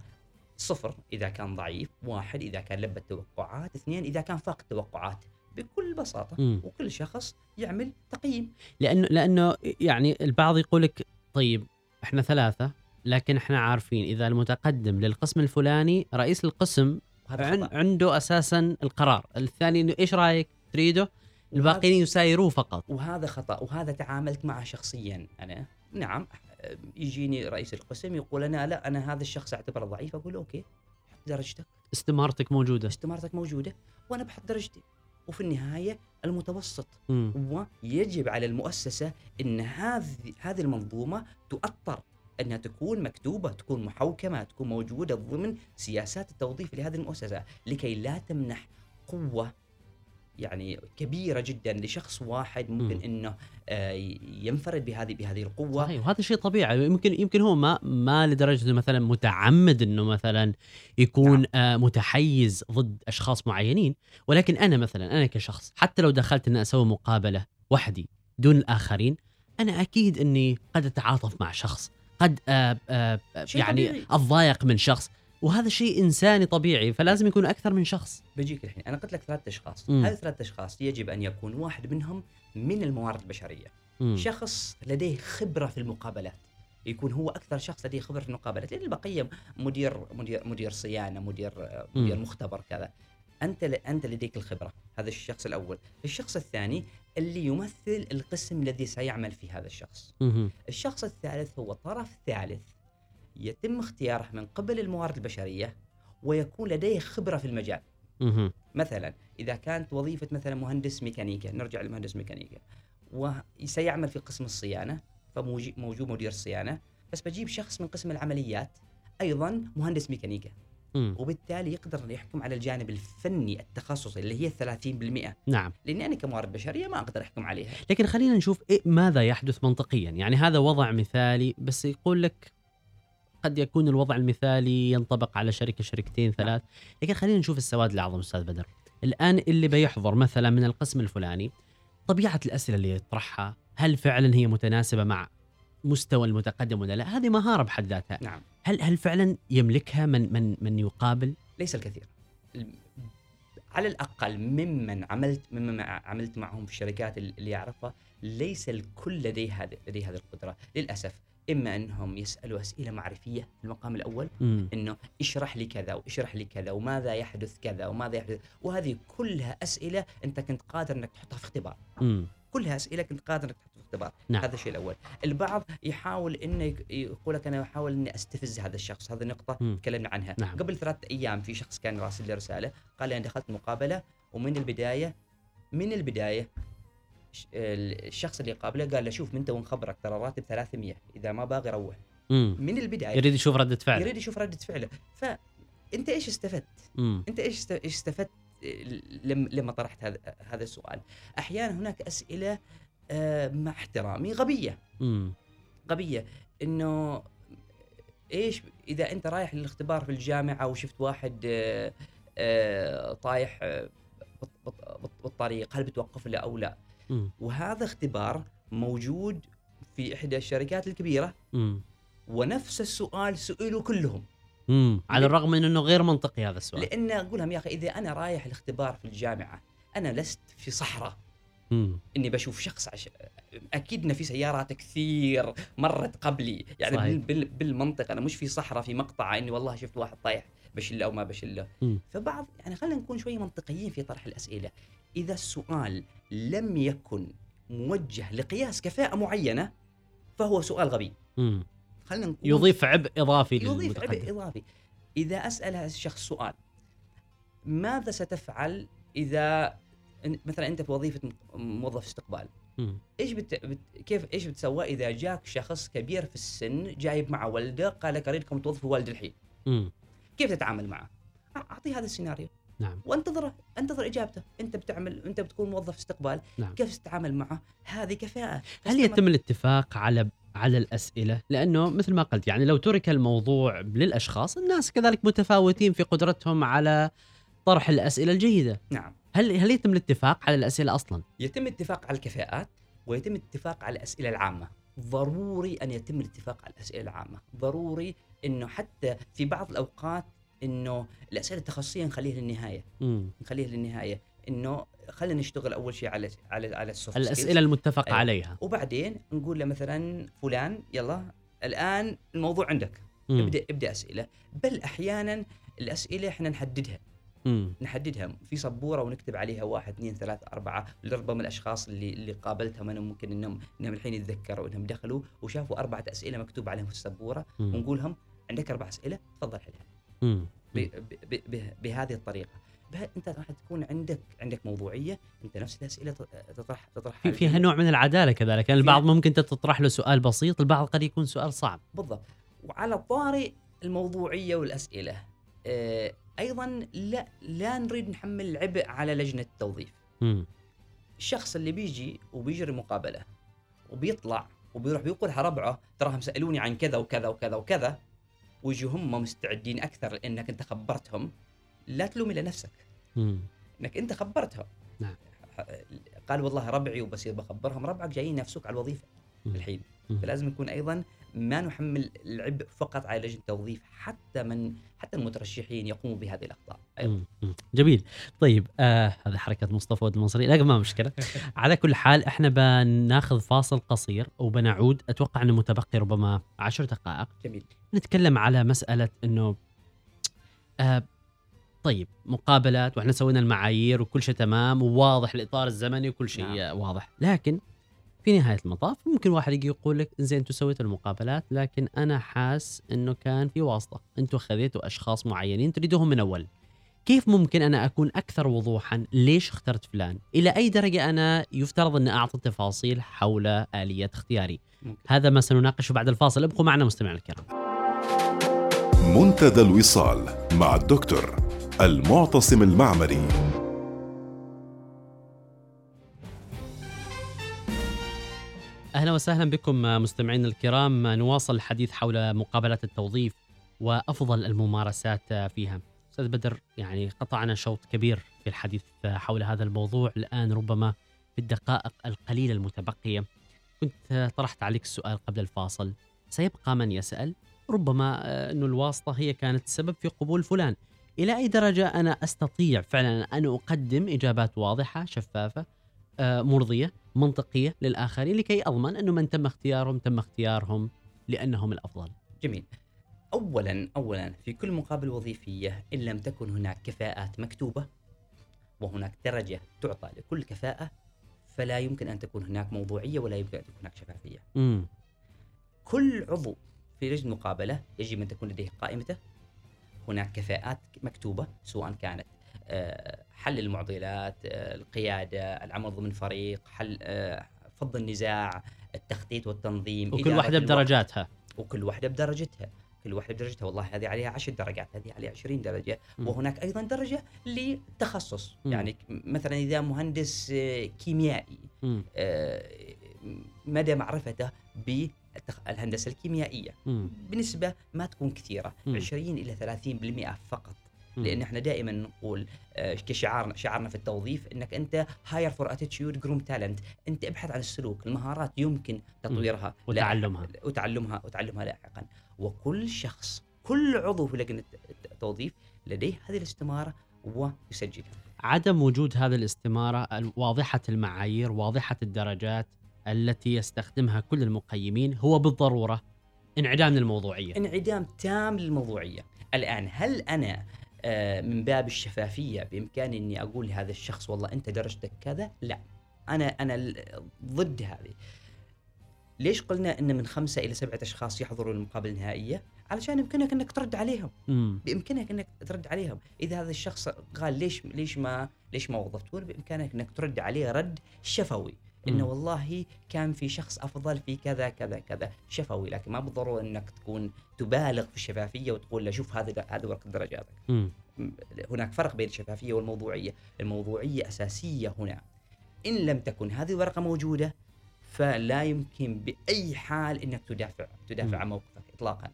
صفر إذا كان ضعيف واحد إذا كان لبى التوقعات اثنين إذا كان فاق التوقعات بكل بساطة مم. وكل شخص يعمل تقييم. لأنه لأنه يعني البعض يقول لك طيب إحنا ثلاثة لكن إحنا عارفين إذا المتقدم للقسم الفلاني رئيس القسم عن. عنده أساسا القرار. الثاني إنه إيش رأيك؟ تريده؟ الباقيين يسايروه فقط. وهذا خطأ وهذا تعاملت معه شخصيا أنا. نعم يجيني رئيس القسم يقول أنا لا أنا هذا الشخص أعتبره ضعيف أقول أوكي حط درجتك. استمارتك موجودة. استمارتك موجودة وأنا بحط درجتي. وفي النهاية المتوسط. مم. ويجب على المؤسسة إن هذه هذه المنظومة تؤطر أنها تكون مكتوبة تكون محوكمة تكون موجودة ضمن سياسات التوظيف لهذه المؤسسة لكي لا تمنح قوة يعني كبيرة جدا لشخص واحد ممكن مم. إنه آه، ينفرد بهذه بهذه القوة صحيح وهذا شيء طبيعي يمكن يمكن هو ما ما لدرجة مثلا متعمد إنه مثلا يكون نعم. آه متحيز ضد أشخاص معينين ولكن أنا مثلا أنا كشخص حتى لو دخلت إني أسوي مقابلة وحدي دون الآخرين أنا أكيد إني قد أتعاطف مع شخص قد آه يعني. أتضايق من شخص وهذا شيء إنساني طبيعي فلازم يكون أكثر من شخص. بجيك الحين أنا قلت لك ثلاث أشخاص. مم. هذه ثلاث أشخاص يجب أن يكون واحد منهم من الموارد البشرية. مم. شخص لديه خبرة في المقابلات. يكون هو أكثر شخص لديه خبرة في المقابلات. لأن البقية مدير مدير مدير صيانة مدير مدير مم. مختبر كذا. أنت ل- أنت لديك الخبرة هذا الشخص الأول. الشخص الثاني اللي يمثل القسم الذي سيعمل في هذا الشخص. مهم. الشخص الثالث هو طرف ثالث. يتم اختياره من قبل الموارد البشرية ويكون لديه خبرة في المجال. مثلا إذا كانت وظيفة مثلا مهندس ميكانيكا نرجع لمهندس ميكانيكا وسيعمل في قسم الصيانة فموجود مدير الصيانة بس بجيب شخص من قسم العمليات أيضا مهندس ميكانيكا. وبالتالي يقدر يحكم على الجانب الفني التخصصي اللي هي 30% نعم. لأني أنا كموارد بشرية ما أقدر أحكم عليها. لكن خلينا نشوف إيه ماذا يحدث منطقيا. يعني هذا وضع مثالي بس يقول لك قد يكون الوضع المثالي ينطبق على شركة شركتين ثلاث. لكن خلينا نشوف السواد الأعظم أستاذ بدر. الآن اللي بيحضر مثلا من القسم الفلاني طبيعة الأسئلة اللي يطرحها هل فعلا هي متناسبة مع مستوى المتقدم ولا لا؟ هذه مهارة بحد ذاتها. نعم. هل هل فعلا يملكها من من من يقابل؟ ليس الكثير. على الأقل ممن عملت ممن عملت معهم في الشركات اللي يعرفها ليس الكل لديه هذه لديه هذه القدرة. للأسف. إما أنهم يسألوا أسئلة معرفية في المقام الأول مم. إنه اشرح لي كذا واشرح لي كذا وماذا يحدث كذا وماذا يحدث وهذه كلها أسئلة أنت كنت قادر إنك تحطها في اختبار مم. كلها أسئلة كنت قادر إنك تحطها في اختبار نعم. هذا الشيء الأول البعض يحاول إنه يق- يقول لك أنا أحاول إني أستفز هذا الشخص هذه نقطة. تكلمنا عنها نعم. قبل ثلاثة أيام في شخص كان راسل لي رسالة قال لي أنا دخلت مقابلة ومن البداية من البداية الشخص اللي قابله قال له شوف من تو نخبرك ترى الراتب 300 إذا ما باغي روح. من البداية يريد يشوف ردة فعل يريد يشوف ردة فعله فانت إيش استفدت؟ مم. أنت إيش است- إيش استفدت لما لما طرحت هذا هذا السؤال؟ أحيانا هناك أسئلة آه، مع احترامي غبية مم. غبية إنه إيش إذا أنت رايح للاختبار في الجامعة وشفت واحد آه، آه، طايح بالطريق هل بتوقف له أو لا؟ وهذا اختبار موجود في إحدى الشركات الكبيرة مم. ونفس السؤال سئلوا كلهم مم. على الرغم من إنه غير منطقي هذا السؤال لأن أقول لهم يا أخي إذا أنا رايح الاختبار في الجامعة أنا لست في صحراء مم. إني بشوف شخص عش... أكيد ان في سيارات كثير مرت قبلي يعني صحيح. بال... بال... بالمنطق أنا مش في صحراء في مقطع إني والله شفت واحد طايح بشلة أو ما بشلة مم. فبعض يعني خلينا نكون شوي منطقيين في طرح الأسئلة إذا السؤال لم يكن موجه لقياس كفاءة معينة فهو سؤال غبي. خلينا نكون يضيف عبء إضافي يضيف عبء إضافي إذا أسأل هذا الشخص سؤال ماذا ستفعل إذا مثلا أنت في وظيفة م- موظف استقبال مم. إيش بت... بت... كيف إيش بتسوى إذا جاك شخص كبير في السن جايب معه ولده قال لك أريدكم توظفوا والد الحين مم. كيف تتعامل معه؟ أعطيه هذا السيناريو. نعم. وانتظره انتظر إجابته. أنت بتعمل أنت بتكون موظف استقبال. نعم. كيف تتعامل معه؟ هذه كفاءة. هل يتم الاتفاق على على الأسئلة؟ لأنه مثل ما قلت يعني لو ترك الموضوع للأشخاص، الناس كذلك متفاوتين في قدرتهم على طرح الأسئلة الجيدة، نعم. هل هل يتم الاتفاق على الأسئلة أصلا؟ يتم الاتفاق على الكفاءات ويتم الاتفاق على الأسئلة العامة. ضروري أن يتم الاتفاق على الأسئلة العامة ضروري إنه حتى في بعض الأوقات إنه الأسئلة التخصصية نخليها للنهاية مم. نخليها للنهاية إنه خلينا نشتغل أول شيء على على على السوفت الأسئلة المتفق أيوة. عليها. وبعدين نقول له مثلا فلان يلا الآن الموضوع عندك مم. ابدأ ابدأ أسئلة بل أحيانا الأسئلة إحنا نحددها مم. نحددها. في سبورة ونكتب عليها واحد اثنين ثلاثة أربعة لربما الأشخاص اللي اللي قابلتهم أنا ممكن إنهم إنهم الحين يتذكروا إنهم دخلوا وشافوا أربعة أسئلة مكتوب عليهم في السبورة مم. ونقول لهم عندك أربع أسئلة؟ تفضل حلها. بهذه الطريقة. أنت راح تكون عندك عندك موضوعية أنت نفس الأسئلة ت- تطرح تطرحها في فيها نوع من العدالة كذلك، يعني البعض ممكن أنت تطرح له سؤال بسيط، البعض قد يكون سؤال صعب. بالضبط. وعلى طارئ الموضوعية والأسئلة. آه، أيضا لا لا نريد نحمل العبء على لجنة التوظيف. الشخص اللي بيجي وبيجري مقابلة وبيطلع وبيروح بيقولها ربعه تراهم سألوني عن كذا وكذا وكذا وكذا ويجوا هم مستعدين أكثر لأنك أنت خبرتهم لا تلوم إلا نفسك. إنك أنت خبرتهم نعم. قال والله ربعي وبصير بخبرهم ربعك جايين ينافسوك على الوظيفة. الحين. فلازم يكون أيضا ما نحمل العبء فقط على لجنة التوظيف حتى من حتى المترشحين يقوموا بهذه الأخطاء أيضا. مم. جميل طيب آه هذه حركة مصطفى ود المنصري لكن ما مشكلة على كل حال إحنا بناخذ فاصل قصير وبنعود أتوقع أنه متبقي ربما عشر دقائق جميل نتكلم على مسألة إنه آه طيب مقابلات وإحنا سوينا المعايير وكل شيء تمام وواضح الإطار الزمني وكل شيء. نعم. واضح لكن في نهاية المطاف ممكن واحد يجي يقول لك زين أنتم سويتوا المقابلات لكن أنا حاس إنه كان في واسطة. أنتم خذيتوا أشخاص معينين تريدوهم من أول. كيف ممكن أنا أكون أكثر وضوحا؟ ليش اخترت فلان؟ إلى أي درجة أنا يفترض ان أعطي تفاصيل حول آلية اختياري؟ ممكن. هذا ما سنناقشه بعد الفاصل. ابقوا معنا مستمعينا الكرام. منتدى الوصال مع الدكتور المعتصم المعمري. أهلا وسهلا بكم مستمعينا الكرام. نواصل الحديث حول مقابلات التوظيف وأفضل الممارسات فيها. أستاذ بدر يعني قطعنا شوط كبير في الحديث حول هذا الموضوع. الآن ربما في الدقائق القليلة المتبقية كنت طرحت عليك السؤال قبل الفاصل. سيبقى من يسأل؟ ربما انه الواسطة هي كانت السبب في قبول فلان. إلى أي درجة أنا أستطيع فعلا أن أقدم إجابات واضحة شفافة مرضية منطقية للآخرين لكي أضمن أنه من تم اختيارهم تم اختيارهم لأنهم الأفضل. جميل اولا اولا في كل مقابله وظيفية إن لم تكن هناك كفاءات مكتوبة وهناك درجة تعطى لكل كفاءة فلا يمكن أن تكون هناك موضوعية ولا يمكن أن تكون هناك شفافية. امم كل عضو في لجنه مقابلة يجب أن تكون لديه قائمته هناك كفاءات مكتوبة سواء كانت آه، حل المعضلات آه، القيادة العمل ضمن فريق حل آه، فض النزاع التخطيط والتنظيم وكل واحدة. بدرجاتها. وكل واحدة بدرجتها كل واحدة بدرجتها والله هذه عليها 10 درجات هذه عليها 20 درجة مم. وهناك أيضا درجة للتخصص مم. يعني مثلا إذا مهندس آه، كيميائي آه، مدى معرفته بالهندسه الكيميائية امم بنسبه ما تكون كثيرة مم. 20 إلى 30% فقط. لأن إحنا دائما نقول آه، كشعارنا شعارنا في التوظيف إنك أنت hire for attitude groom talent أنت ابحث عن السلوك المهارات يمكن تطويرها. وتعلمها. وتعلمها وتعلمها لاحقا. وكل شخص كل عضو في لجنة التوظيف لديه هذه الاستمارة ويسجلها. عدم وجود هذه الاستمارة واضحة المعايير واضحة الدرجات التي يستخدمها كل المقيمين هو بالضرورة انعدام الموضوعيه. انعدام تام للموضوعية. الآن هل أنا من باب الشفافية بامكاني إني أقول لهذا الشخص والله أنت درجتك كذا؟ لا. أنا أنا ضد هذه. ليش قلنا إن من خمسة إلى سبعة أشخاص يحضروا المقابلة النهائية؟ علشان يمكنك إنك ترد عليهم. بإمكانك إنك ترد عليهم. إذا هذا الشخص قال ليش ليش ما ليش ما وظفتون بإمكانك إنك ترد عليه رد شفوي. إنه. والله كان في شخص أفضل في كذا كذا كذا. شفوي لكن ما بالضرورة إنك تكون تبالغ في الشفافية وتقول له شوف هذا هذا ورقه درجاتك م- هناك فرق بين الشفافية والموضوعية. الموضوعية أساسية هنا. إن لم تكن هذه الورقة موجودة فلا يمكن بأي حال إنك تدافع تدافع. عن موقفك اطلاقا.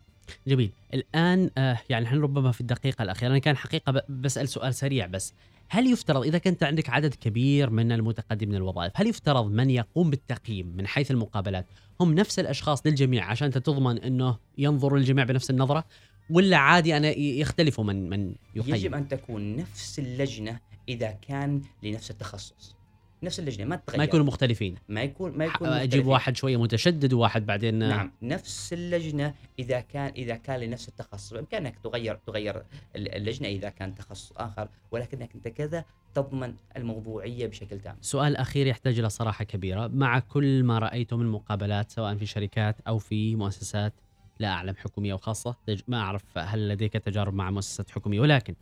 جميل. الآن آه يعني إحنا ربما في الدقيقة الأخيرة أنا كان حقيقة بسأل سؤال سريع بس. هل يفترض إذا كنت عندك عدد كبير من المتقدمين الوظائف هل يفترض من يقوم بالتقييم من حيث المقابلات؟ هم نفس الأشخاص للجميع عشان أنت تضمن إنه ينظر الجميع بنفس النظرة؟ ولا عادي أنا يختلفوا من من يقيم؟ يجب أن تكون نفس اللجنة إذا كان لنفس التخصص. نفس اللجنة ما تتغير. ما يكونوا مختلفين. ما يكون ما يكون أجيب. واحد شوية متشدد وواحد بعدين آه، نعم نفس اللجنة إذا كان إذا كان لنفس التخصص. بإمكانك تغير تغير ال- اللجنة إذا كان تخصص آخر ولكنك أنت كذا تضمن الموضوعية بشكل تام. سؤال أخير يحتاج إلى صراحة كبيرة. مع كل ما رايته من مقابلات سواء في شركات أو في مؤسسات لا أعلم حكومية أو خاصه تج- ما أعرف هل لديك تجارب مع مؤسسات حكومية ولكن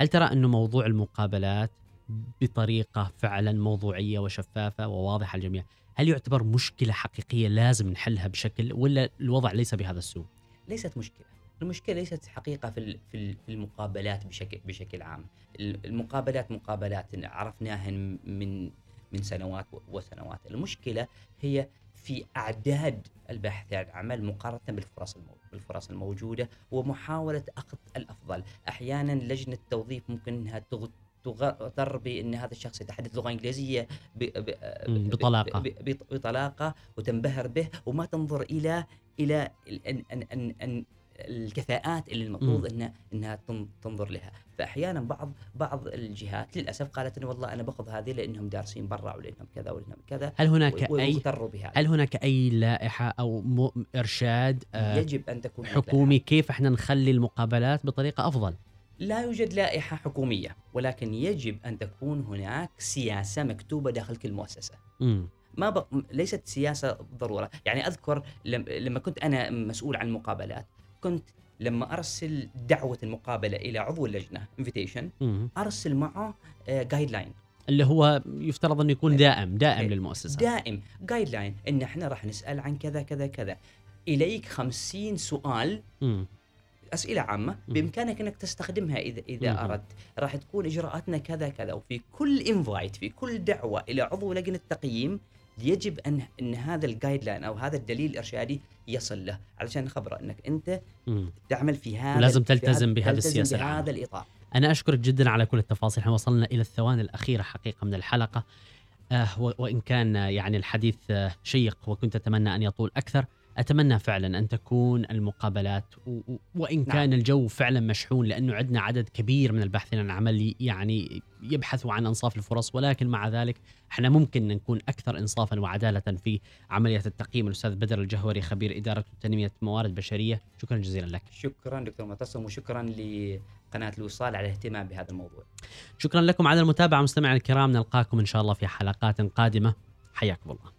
هل ترى انه موضوع المقابلات بطريقة فعلا موضوعية وشفافة وواضحة للجميع هل يعتبر مشكلة حقيقية لازم نحلها بشكل ولا الوضع ليس بهذا السوء ليست مشكلة المشكلة ليست حقيقة في في ال- في المقابلات بشكل بشكل عام ال- المقابلات مقابلات عرفناها من من سنوات وسنوات المشكلة هي في أعداد الباحثين عن العمل مقارنة بالفرص. بالفرص الموجودة ومحاولة أخذ الأفضل أحيانا لجنة التوظيف ممكن إنها. تغتر بأن هذا الشخص يتحدث لغة إنجليزية ب ب. ب ب بطلاقة وتنبهر به وما تنظر إلى إلى ال- أن أن أن أن الكفاءات اللي المفروض. انها إنها تن- تنظر لها، فأحيانا بعض بعض الجهات للأسف قالت إنه والله أنا باخذ هذه لأنهم دارسين برا ولانهم كذا ولانهم كذا هل هناك اي بهذا هل هناك أي لائحة أو. إرشاد آه، يجب أن تكون حكومي كيف إحنا نخلي المقابلات بطريقة أفضل لا يوجد لائحة حكومية ولكن يجب أن تكون هناك سياسة مكتوبة داخل كل مؤسسة. ما بق... ليست سياسة ضرورة. يعني أذكر لم... لما كنت أنا مسؤول عن المقابلات كنت لما أرسل دعوة المقابلة إلى عضو اللجنة امم أرسل معه جايد لاين اللي هو يفترض انه يكون دائم دائم إيه. للمؤسسة. دائم guideline إن إحنا راح نسأل عن كذا كذا كذا. إليك خمسين سؤال أسئلة عامة. بإمكانك إنك تستخدمها اذا إذا. أردت راح تكون إجراءاتنا كذا كذا وفي كل invite في كل دعوة إلى عضو لجنة تقييم يجب ان إن هذا ال guideline أو هذا الدليل الإرشادي يصل له علشان نخبره إنك أنت تعمل في هذا هذا- تلتزم بهذه تلتزم السياسة العامة. بهذا الإطار أنا أشكرك جدا على كل التفاصيل إحنا وصلنا إلى الثواني الأخيرة حقيقة من الحلقة آه وإن كان يعني الحديث آه شيق وكنت أتمنى أن يطول أكثر أتمنى فعلا أن تكون المقابلات و- وإن كان الجو فعلا مشحون لأنه عندنا عدد كبير من الباحثين عن عمل يعني يبحثوا عن أنصاف الفرص ولكن مع ذلك إحنا ممكن نكون أكثر انصافا وعدالة في عملية التقييم. الأستاذ بدر الجهوري خبير إدارة وتنمية موارد بشرية شكرا جزيلا لك. شكرا دكتور معتصم وشكرا لقناة الوصال على الاهتمام بهذا الموضوع. شكرا لكم على المتابعة مستمعينا الكرام نلقاكم إن شاء الله في حلقات قادمة. حياكم الله.